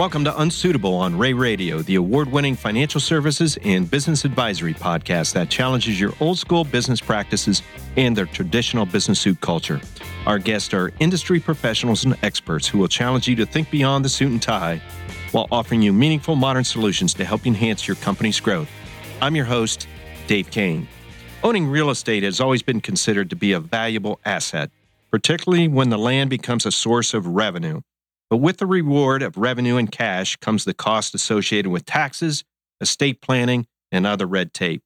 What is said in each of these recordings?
Welcome to Unsuitable on Rea Radio, the award winning financial services and business advisory podcast that challenges your old school business practices and their traditional business suit culture. Our guests are industry professionals and experts who will challenge you to think beyond the suit and tie while offering you meaningful modern solutions to help enhance your company's growth. I'm your host, Dave Kane. Owning real estate has always been considered to be a valuable asset, particularly when the land becomes a source of revenue. But with the reward of revenue and cash comes the cost associated with taxes, estate planning, and other red tape.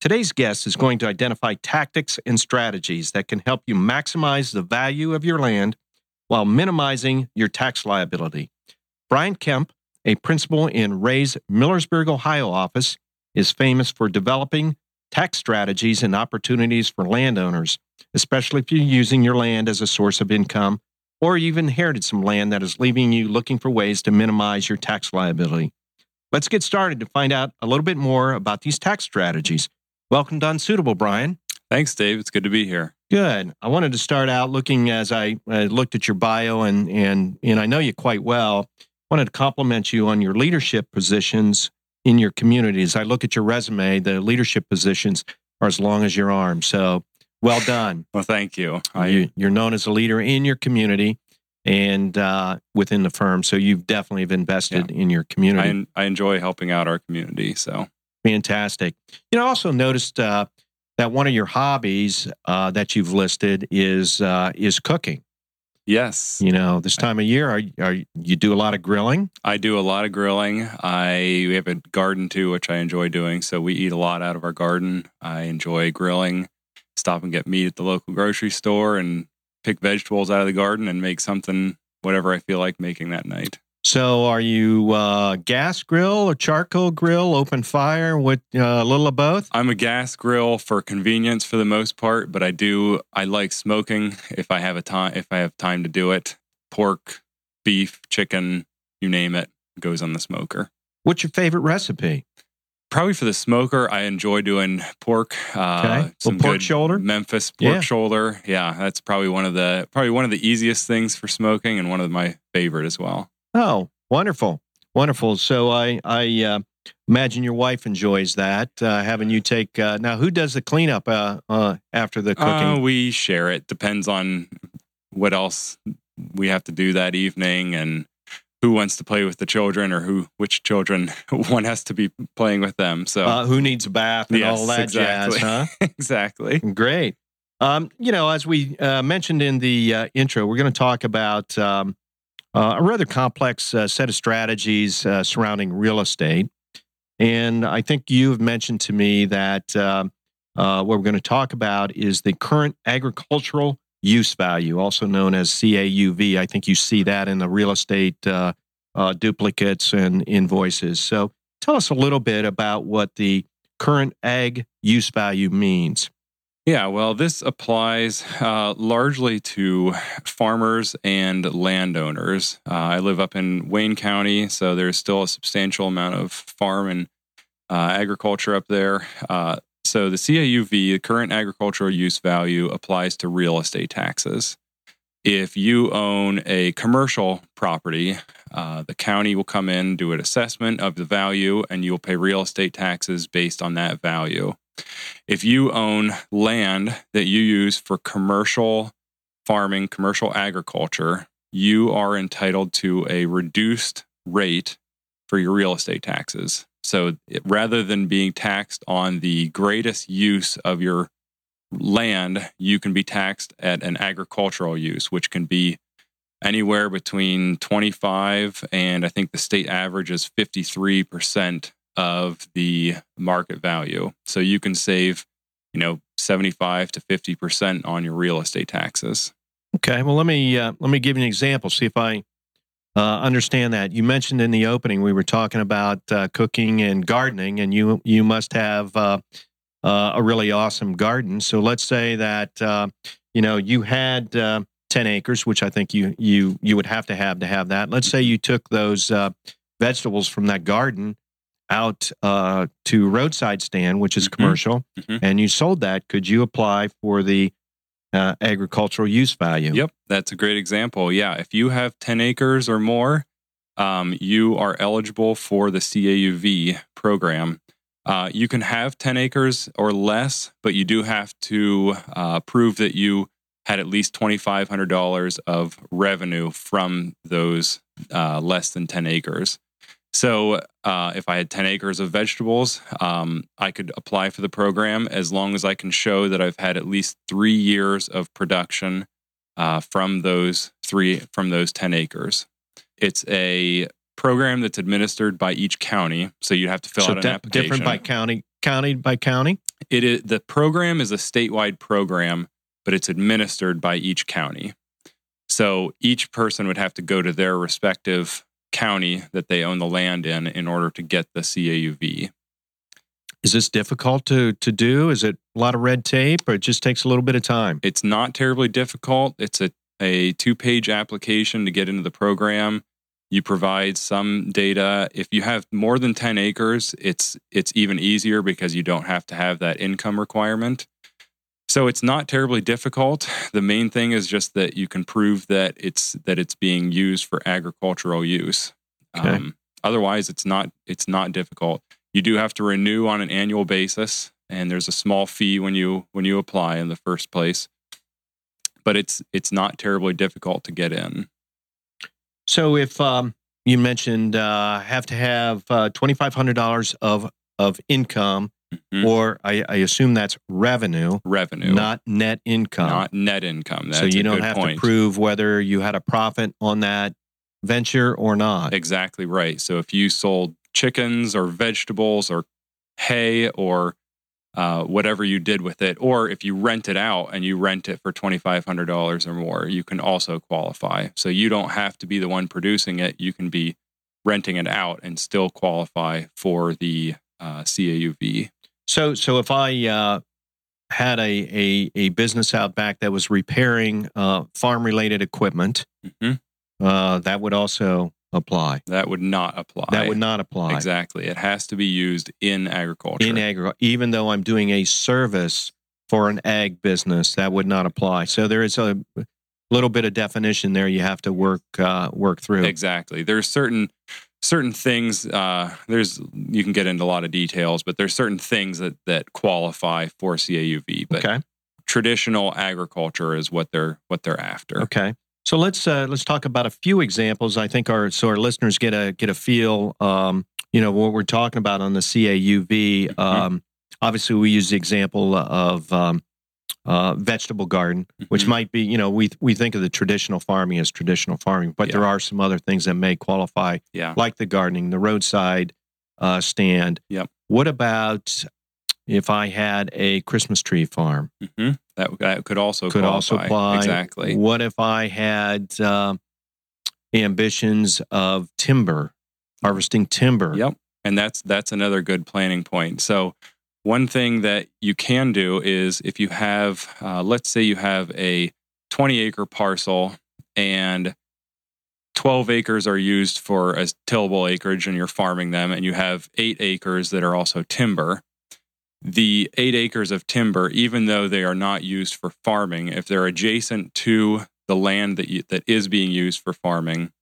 Today's guest is going to identify tactics and strategies that can help you maximize the value of your land while minimizing your tax liability. Brian Kempf, a principal in Rea's Millersburg, Ohio office, is famous for developing tax strategies and opportunities for landowners, especially if you're using your land as a source of income or you've inherited some land that is leaving you looking for ways to minimize your tax liability. Let's get started to find out a little bit more about these tax strategies. Welcome to Unsuitable, Brian. Thanks, Dave. It's good to be here. Good. I wanted to start out looking as I uh, looked at your bio and and and I know you quite well. Wanted to compliment you on your leadership positions in your communities. I look at your resume; the leadership positions are as long as your arm. So well done. well, thank you. I, you. You're known as a leader in your community and uh, within the firm. So you've definitely invested yeah. in your community. I, I, enjoy helping out our community. So fantastic. You know, I also noticed uh, that one of your hobbies uh, that you've listed is uh, is cooking. Yes. You know, this time of year, are, are you do a lot of grilling? I do a lot of grilling. I we have a garden too, which I enjoy doing. So we eat a lot out of our garden. I enjoy grilling stop and get meat at the local grocery store and pick vegetables out of the garden and make something whatever I feel like making that night. So, are you uh, gas grill or charcoal grill, open fire, with uh, a little of both? I'm a gas grill for convenience for the most part, but I do I like smoking if I have a time if I have time to do it. Pork, beef, chicken, you name it, goes on the smoker. What's your favorite recipe? Probably for the smoker, I enjoy doing pork. Uh, okay. Some pork shoulder, Memphis pork yeah. shoulder. Yeah, that's probably one of the probably one of the easiest things for smoking, and one of my favorite as well. Oh, wonderful, wonderful. So I I uh, imagine your wife enjoys that. Uh, having you take uh, now, who does the cleanup uh, uh, after the cooking? we share it. Depends on what else we have to do that evening, and who wants to play with the children or who which children one has to be playing with them. So uh, who needs a bath and yes, all that exactly. jazz, huh? exactly. Great. Um, you know, as we uh, mentioned in the uh, intro, we're going to talk about um, uh, a rather complex uh, set of strategies uh, surrounding real estate. And I think you've mentioned to me that what we're going to talk about is the current agricultural use value, also known as CAUV. I think you see that in the real estate uh, uh, duplicates and invoices. So tell us a little bit about what the current ag use value means. Yeah, well, this applies uh, largely to farmers and landowners. Uh, I live up in Wayne County, so there's still a substantial amount of farm and uh, agriculture up there. So the CAUV, the current agricultural use value, applies to real estate taxes. If you own a commercial property, uh, the county will come in, do an assessment of the value, and you will pay real estate taxes based on that value. If you own land that you use for commercial farming, commercial agriculture, you are entitled to a reduced rate for your real estate taxes. So it, rather than being taxed on the greatest use of your land, you can be taxed at an agricultural use, which can be anywhere between 25 and I think the state average is 53% of the market value. So you can save, you know, 75 to 50% on your real estate taxes. Okay, well let me uh, let me give you an example. See if I uh, understand that. You mentioned in the opening we were talking about uh, cooking and gardening, and you you must have uh, uh a really awesome garden. So let's say that uh, you know you had uh, ten acres, which I think you you you would have to have to have that. Let's say you took those vegetables from that garden out to roadside stand, which is mm-hmm. commercial, mm-hmm. and you sold that. Could you apply for the uh, agricultural use value. Yep, that's a great example. Yeah, if you have 10 acres or more, um, you are eligible for the CAUV program. Uh, you can have 10 acres or less, but you do have to uh, prove that you had at least $2,500 of revenue from those uh, less than 10 acres. So, uh, if I had 10 acres of vegetables, um, I could apply for the program as long as I can show that I've had at least three years of production uh, from those three from those 10 acres. It's a program that's administered by each county, so you'd have to fill so out an di- application. different by county, county by county. It is the program is a statewide program, but it's administered by each county. So each person would have to go to their respective county that they own the land in in order to get the CAUV. Is this difficult to to do? Is it a lot of red tape, or it just takes a little bit of time? It's not terribly difficult. It's a, a two page application to get into the program. You provide some data. If you have more than 10 acres, it's it's even easier because you don't have to have that income requirement. So it's not terribly difficult. The main thing is just that you can prove that it's that it's being used for agricultural use. Okay. Um, otherwise, it's not it's not difficult. You do have to renew on an annual basis, and there's a small fee when you when you apply in the first place. But it's it's not terribly difficult to get in. So if um, you mentioned uh, have to have uh, twenty five hundred dollars of of income, Mhm. or I, I assume that's revenue, Revenue, not net income. not net income. That's so you don't have point. to prove whether you had a profit on that venture or not. Exactly right. So if you sold chickens or vegetables or hay or uh, whatever you did with it, or if you rent it out and you rent it for $2,500 or more, you can also qualify. So you don't have to be the one producing it. You can be renting it out and still qualify for the uh, CAUV. So so if I uh, had a, a a business out back that was repairing uh, farm related equipment, hmm uh, that would also apply. That would not apply. That would not apply Exactly. It has to be used in agriculture. in agriculture. Even though I'm doing a service for an ag business, that would not apply. So there is a little bit of definition there you have to work uh, work through. Exactly. There's certain certain things. Uh, there's you can get into a lot of details, but there's certain things that that qualify for CAUV. But Okay. traditional agriculture is what they're what they're after. Okay. So let's uh, let's talk about a few examples. I think our so our listeners get a get a feel. Um, you know what we're talking about on the CAUV. Mhm. Um, obviously, we use the example of um, uh, vegetable garden, which Mhm. might be you know we we think of the traditional farming as traditional farming, but there are some other things that may qualify, Yeah. like the gardening, the roadside uh, stand. Yep. What about if I had a Christmas tree farm? hmm That that could also could also apply. exactly. What if I had um ambitions of timber, harvesting timber? Yep. And that's that's another good planning point. So one thing that you can do is if you have, uh, let's say you have a 20 acre parcel and 12 acres are used for as tillable acreage and you're farming them, and you have eight acres that are also timber. The eight acres of timber, even though they are not used for farming, if they're adjacent to the land that you, that is being used for farming,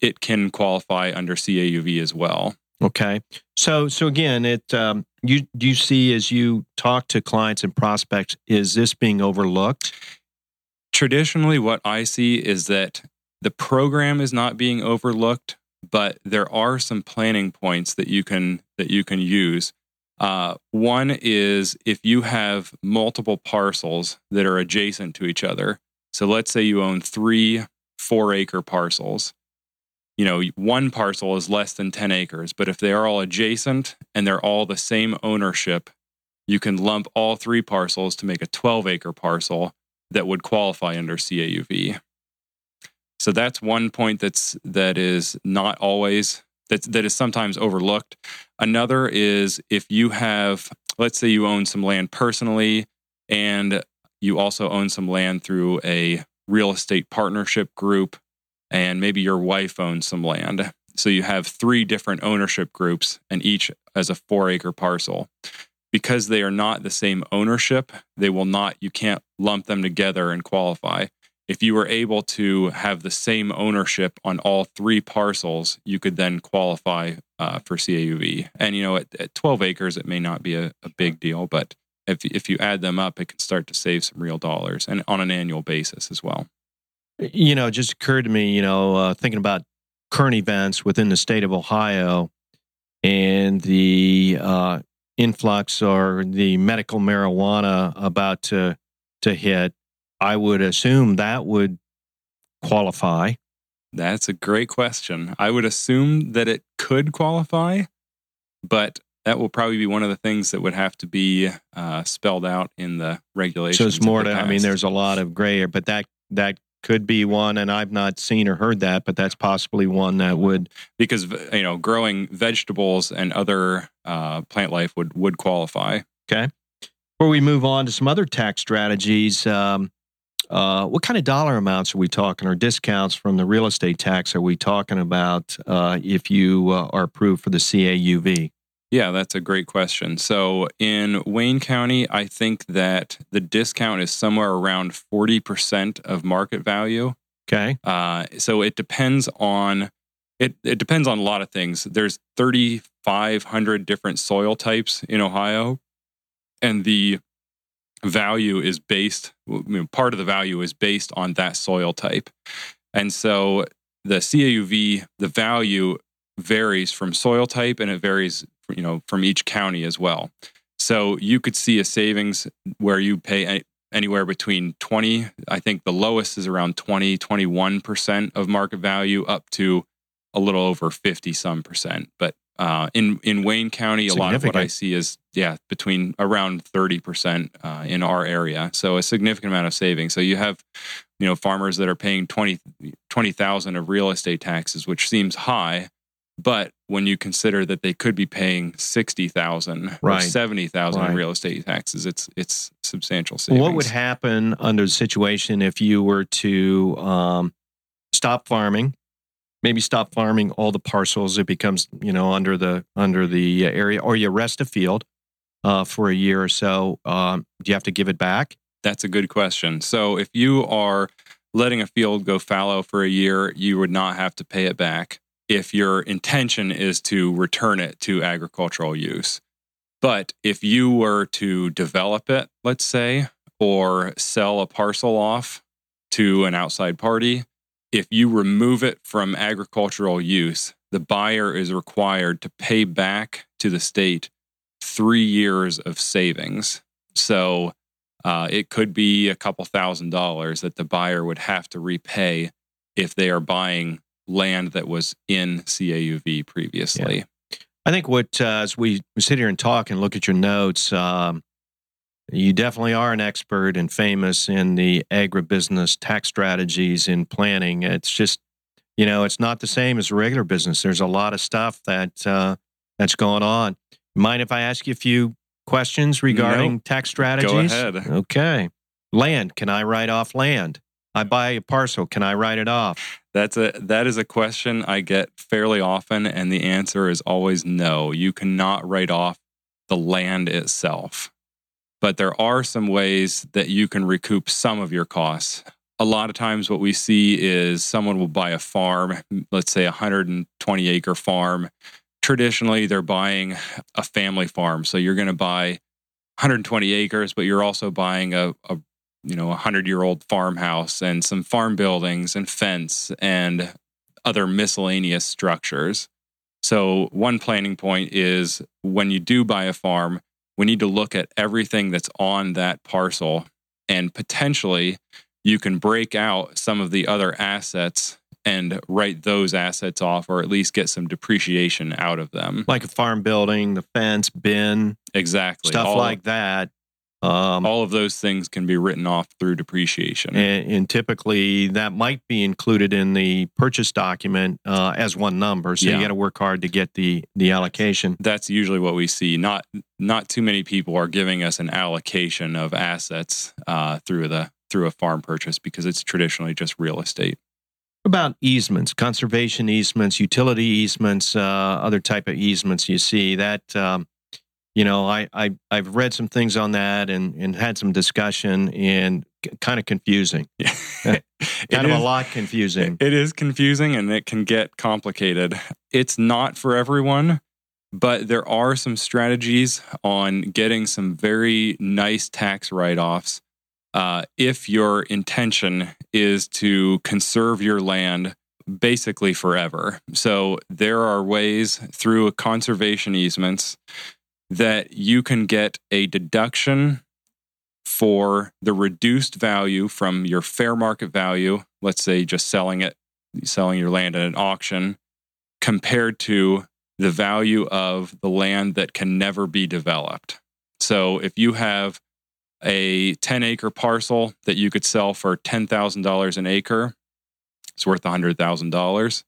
it can qualify under CAUV as well. Okay. So so again, it um, you do you see as you talk to clients and prospects, is this being overlooked? traditionally what i see is that the program is not being overlooked but there are some planning points that you can that you can use uh, one is if you have multiple parcels that are adjacent to each other so let's say you own three four acre parcels you know one parcel is less than 10 acres but if they are all adjacent and they're all the same ownership you can lump all three parcels to make a 12 acre parcel that would qualify under CAUV. So that's one point that's that is not always that that is sometimes overlooked. Another is if you have let's say you own some land personally and you also own some land through a real estate partnership group and maybe your wife owns some land. So you have three different ownership groups and each as a 4 acre parcel because they are not the same ownership, they will not, you can't lump them together and qualify. if you were able to have the same ownership on all three parcels, you could then qualify uh, for CAUV. And you know, at, at 12 acres, it may not be a, a, big deal, but if if you add them up, it can start to save some real dollars, and on an annual basis as well. You know, it just occurred to me, you know, uh, thinking about current events within the state of Ohio and the uh, influx or the medical marijuana about to to hit I would assume that would qualify. That's a great question. I would assume that it could qualify, but that will probably be one of the things that would have to be uh, spelled out in the regulations. So it's more to, I mean, there's a lot of gray but that, that could be one, and I've not seen or heard that, but that's possibly one that would because you know growing vegetables and other uh, plant life would would qualify. Okay. Before we move on to some other tax strategies, um, uh, what kind of dollar amounts are we talking, or discounts from the real estate tax are we talking about uh, if you uh, are approved for the CAUV? Yeah, that's a great question. So in Wayne County, I think that the discount is somewhere around 40% of market value. Okay. Uh, so it depends on it, it depends on a lot of things. There's 3,500 different soil types in Ohio, and the value is based, I mean, part of the value is based on that soil type. And so the CAUV, the value varies from soil type and it varies, you know, from each county as well. So you could see a savings where you pay anywhere between 20, I think the lowest is around 20, 21% of market value up to a little over 50 some percent. But uh, in in Wayne County, a lot of what I see is yeah between around thirty percent uh, in our area. So a significant amount of savings. So you have you know farmers that are paying 20 20,000 of real estate taxes, which seems high, but when you consider that they could be paying sixty thousand right. or seventy thousand right. in real estate taxes, it's it's substantial savings. What would happen under the situation if you were to um, stop farming maybe stop farming all the parcels. It becomes you know under the under the area, or you rest a field uh, for a year or so. Um, do you have to give it back? That's a good question. So if you are letting a field go fallow for a year, you would not have to pay it back if your intention is to return it to agricultural use. But if you were to develop it, let's say, or sell a parcel off to an outside party, if you remove it from agricultural use, the buyer is required to pay back to the state three years of savings. So uh, it could be a couple thousand dollars that the buyer would have to repay if they are buying land that was in CAUV previously. Yeah. I think what, uh, as we sit here and talk and look at your notes, um, you definitely are an expert and famous in the agribusiness tax strategies in planning. It's just, you know, it's not the same as regular business. There's a lot of stuff that uh, that's going on. Mind if I ask you a few questions regarding tax strategies? Go ahead. Okay. Land. Can I write off land? I buy a parcel. Can I write it off? That's a that is a question I get fairly often, and the answer is always no. You cannot write off the land itself but there are some ways that you can recoup some of your costs. A lot of times, what we see is someone will buy a farm, let's say a 120 acre farm. Traditionally, they're buying a family farm. So you're going to buy 120 acres, but you're also buying a, a you know, a 100 year old farmhouse and some farm buildings and fence and other miscellaneous structures. So, one planning point is when you do buy a farm, we need to look at everything that's on that parcel and potentially you can break out some of the other assets and write those assets off or at least get some depreciation out of them. Like a farm building, the fence, bin. Exactly. Stuff all, like that. Um, all of those things can be written off through depreciation. And, and typically that might be included in the purchase document uh, as one number. So yeah. you got to work hard to get the, the allocation. That's usually what we see. Not not too many people are giving us an allocation of assets uh, through the through a farm purchase because it's traditionally just real estate. About easements, conservation easements, utility easements, uh, other type of easements you see that um, you know, I, I I've read some things on that and and had some discussion and kind of confusing. kind of is, a lot confusing. It is confusing and it can get complicated. It's not for everyone, but there are some strategies on getting some very nice tax write offs uh, if your intention is to conserve your land basically forever. So there are ways through conservation easements that you can get a deduction for the reduced value from your fair market value, let's say just selling it, selling your land at an auction, compared to the value of the land that can never be developed. So if you have a 10 acre parcel that you could sell for $10,000 an acre, it's worth $100,000.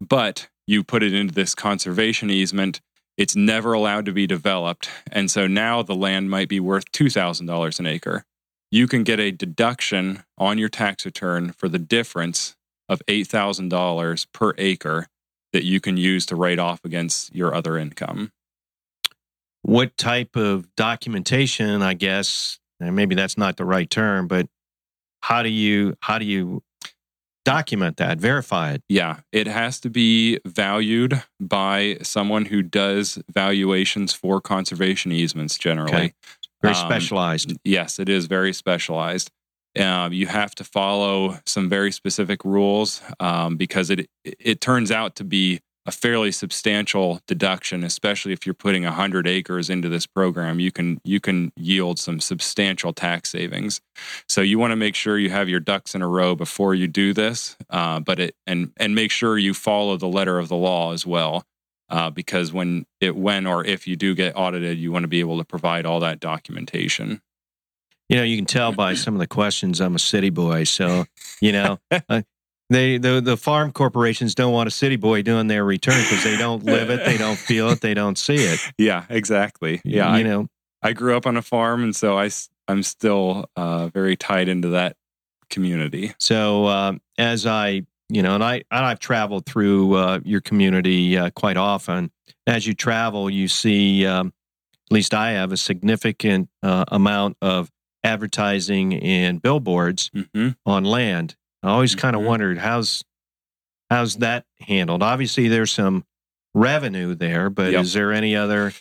But you put it into this conservation easement it's never allowed to be developed. And so now the land might be worth $2,000 an acre. You can get a deduction on your tax return for the difference of $8,000 per acre that you can use to write off against your other income. What type of documentation, I guess, and maybe that's not the right term, but how do you how do you document that, verify it. Yeah, it has to be valued by someone who does valuations for conservation easements generally. Okay. Very um, specialized. Yes, it is very specialized. Um, you have to follow some very specific rules um, because it it turns out to be a fairly substantial deduction, especially if you're putting 100 acres into this program. You can you can yield some substantial tax savings. So you want to make sure you have your ducks in a row before you do this, uh, but it and and make sure you follow the letter of the law as well. Uh, because when it when or if you do get audited, you want to be able to provide all that documentation. You know, you can tell by some of the questions I'm a city boy. So, you know, uh, they the the farm corporations don't want a city boy doing their return because they don't live it, they don't feel it, they don't see it. Yeah, exactly. Yeah, you I, know, I grew up on a farm, and so I I'm still uh, very tied into that community. So uh, as I you know, and I and I've traveled through uh, your community uh, quite often. As you travel, you see, um, at least I have a significant uh, amount of advertising and billboards mm-hmm. on land I always kind of mm-hmm. wondered how's how's that handled. Obviously, there's some revenue there, but yep. is there any other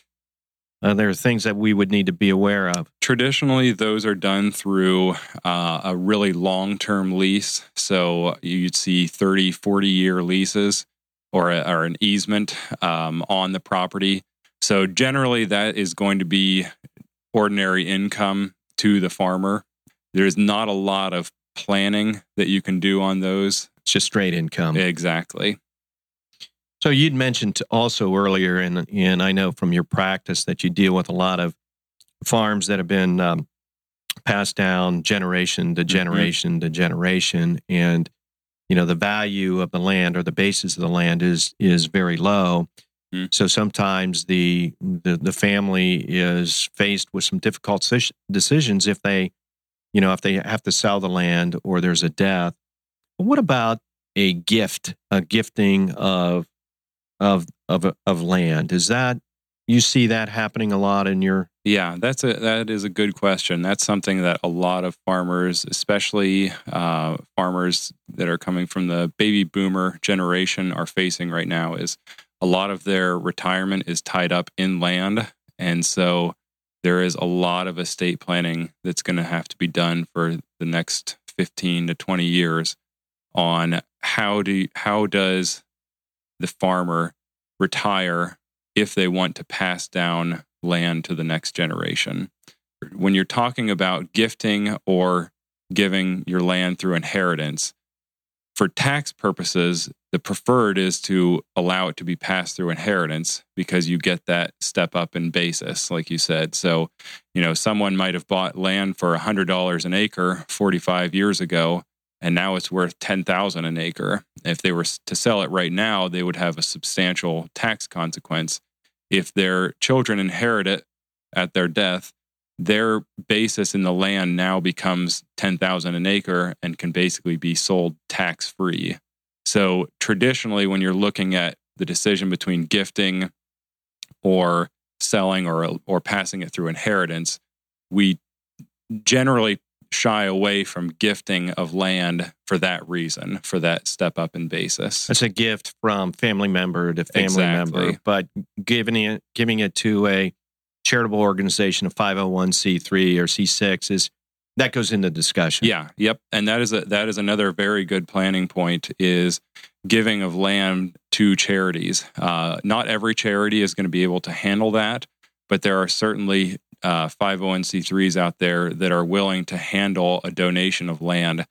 other things that we would need to be aware of? Traditionally, those are done through uh, a really long term lease. So you'd see 30, 40 year leases or, a, or an easement um, on the property. So generally, that is going to be ordinary income to the farmer. There's not a lot of planning that you can do on those. It's just straight income. Exactly. So you'd mentioned also earlier, and and I know from your practice that you deal with a lot of farms that have been um, passed down generation to mm-hmm. generation mm-hmm. to generation, and you know the value of the land or the basis of the land is is very low. Mm-hmm. So sometimes the, the the family is faced with some difficult decisions if they you know, if they have to sell the land or there's a death. But what about a gift, a gifting of of of of land? Is that you see that happening a lot in your yeah that's a that is a good question that's something that a lot of farmers especially uh, farmers that are coming from the baby boomer generation are facing right now is a lot of their retirement is tied up in land and so there is a lot of estate planning that's going to have to be done for the next 15 to 20 years on how do how does the farmer retire if they want to pass down land to the next generation? When you're talking about gifting or giving your land through inheritance for tax purposes, the preferred is to allow it to be passed through inheritance because you get that step up in basis, like you said. So, you know, someone might have bought land for $100 an acre 45 years ago, and now it's worth 10,000 an acre. If they were to sell it right now, they would have a substantial tax consequence. If their children inherit it at their death, their basis in the land now becomes 10,000 an acre and can basically be sold tax free. So traditionally when you're looking at the decision between gifting or selling or or passing it through inheritance, we generally shy away from gifting of land for that reason, for that step up in basis. It's a gift from family member to family Exactly. member, but giving it giving it to a charitable organization, a 501c3 or C6 is that goes into discussion. Yeah, yep. And that is a that is another very good planning point is giving of land to charities. Uh, not every charity is going to be able to handle that, but there are certainly uh, 501c3s out there that are willing to handle a donation of land.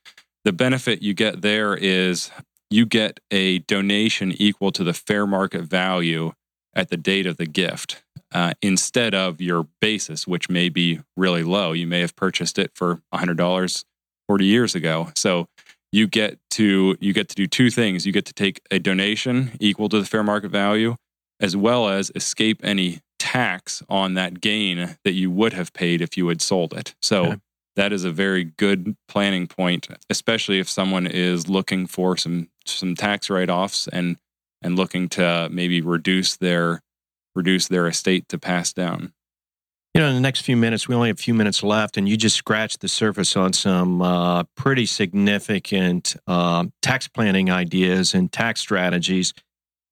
The benefit you get there is you get a donation equal to the fair market value at the date of the gift uh, instead of your basis, which may be really low. You may have purchased it for $100 40 years ago. So you get to you get to do two things. You get to take a donation equal to the fair market value, as well as escape any tax on that gain that you would have paid if you had sold it. So Okay. that is a very good planning point, especially if someone is looking for some some tax write-offs and and looking to maybe reduce their reduce their estate to pass down. You know, in the next few minutes, we only have a few minutes left, and you just scratched the surface on some uh, pretty significant um, tax planning ideas and tax strategies.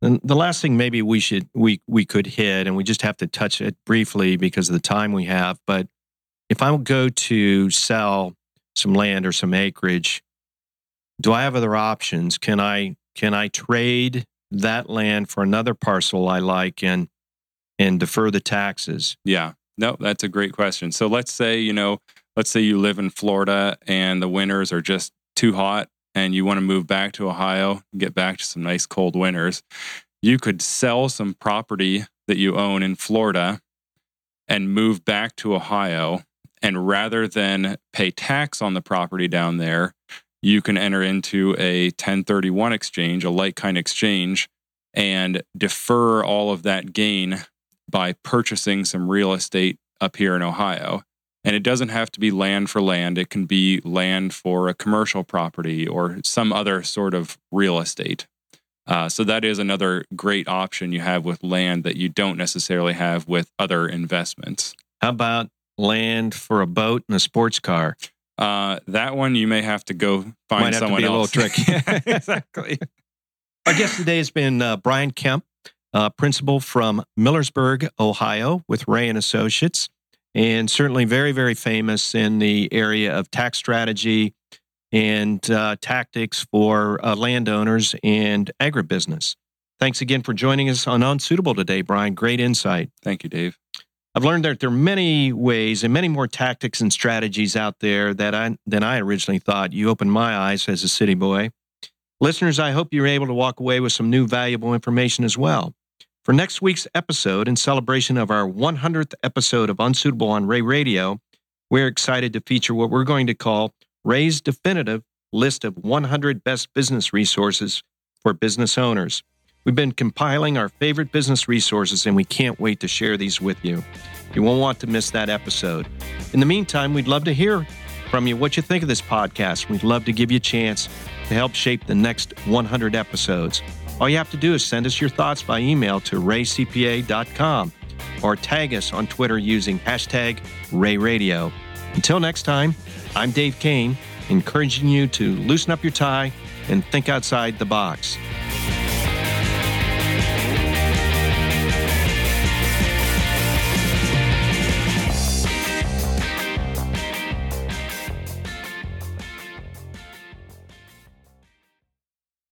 And the last thing maybe we should we we could hit, and we just have to touch it briefly because of the time we have. But if I go to sell some land or some acreage, do I have other options? Can I can I trade that land for another parcel I like and and defer the taxes? Yeah. No, that's a great question. So let's say, you know, let's say you live in Florida and the winters are just too hot and you want to move back to Ohio, get back to some nice cold winters. You could sell some property that you own in Florida and move back to Ohio. And rather than pay tax on the property down there, you can enter into a 1031 exchange, a like kind exchange, and defer all of that gain by purchasing some real estate up here in Ohio. And it doesn't have to be land for land, it can be land for a commercial property or some other sort of real estate. Uh, so that is another great option you have with land that you don't necessarily have with other investments. How about land for a boat and a sports car? Uh, that one you may have to go find Might have to someone be a little tricky. exactly. Our guest today has been uh, Brian Kempf, uh, principal from Millersburg, Ohio, with Rea and Associates, and certainly very, very famous in the area of tax strategy and uh, tactics for uh, landowners and agribusiness. Thanks again for joining us on Unsuitable today, Brian. Great insight. Thank you, Dave. I've learned that there are many ways and many more tactics and strategies out there that I than I originally thought. You opened my eyes as a city boy. Listeners, I hope you're able to walk away with some new valuable information as well. For next week's episode, in celebration of our 100th episode of Unsuitable on Rea Radio, we're excited to feature what we're going to call Rea's definitive list of 100 best business resources for business owners. We've been compiling our favorite business resources, and we can't wait to share these with you. You won't want to miss that episode. In the meantime, we'd love to hear from you what you think of this podcast. We'd love to give you a chance to help shape the next 100 episodes. All you have to do is send us your thoughts by email to reacpa.com or tag us on Twitter using hashtag ReaRadio. Until next time, I'm Dave Kane, encouraging you to loosen up your tie and think outside the box.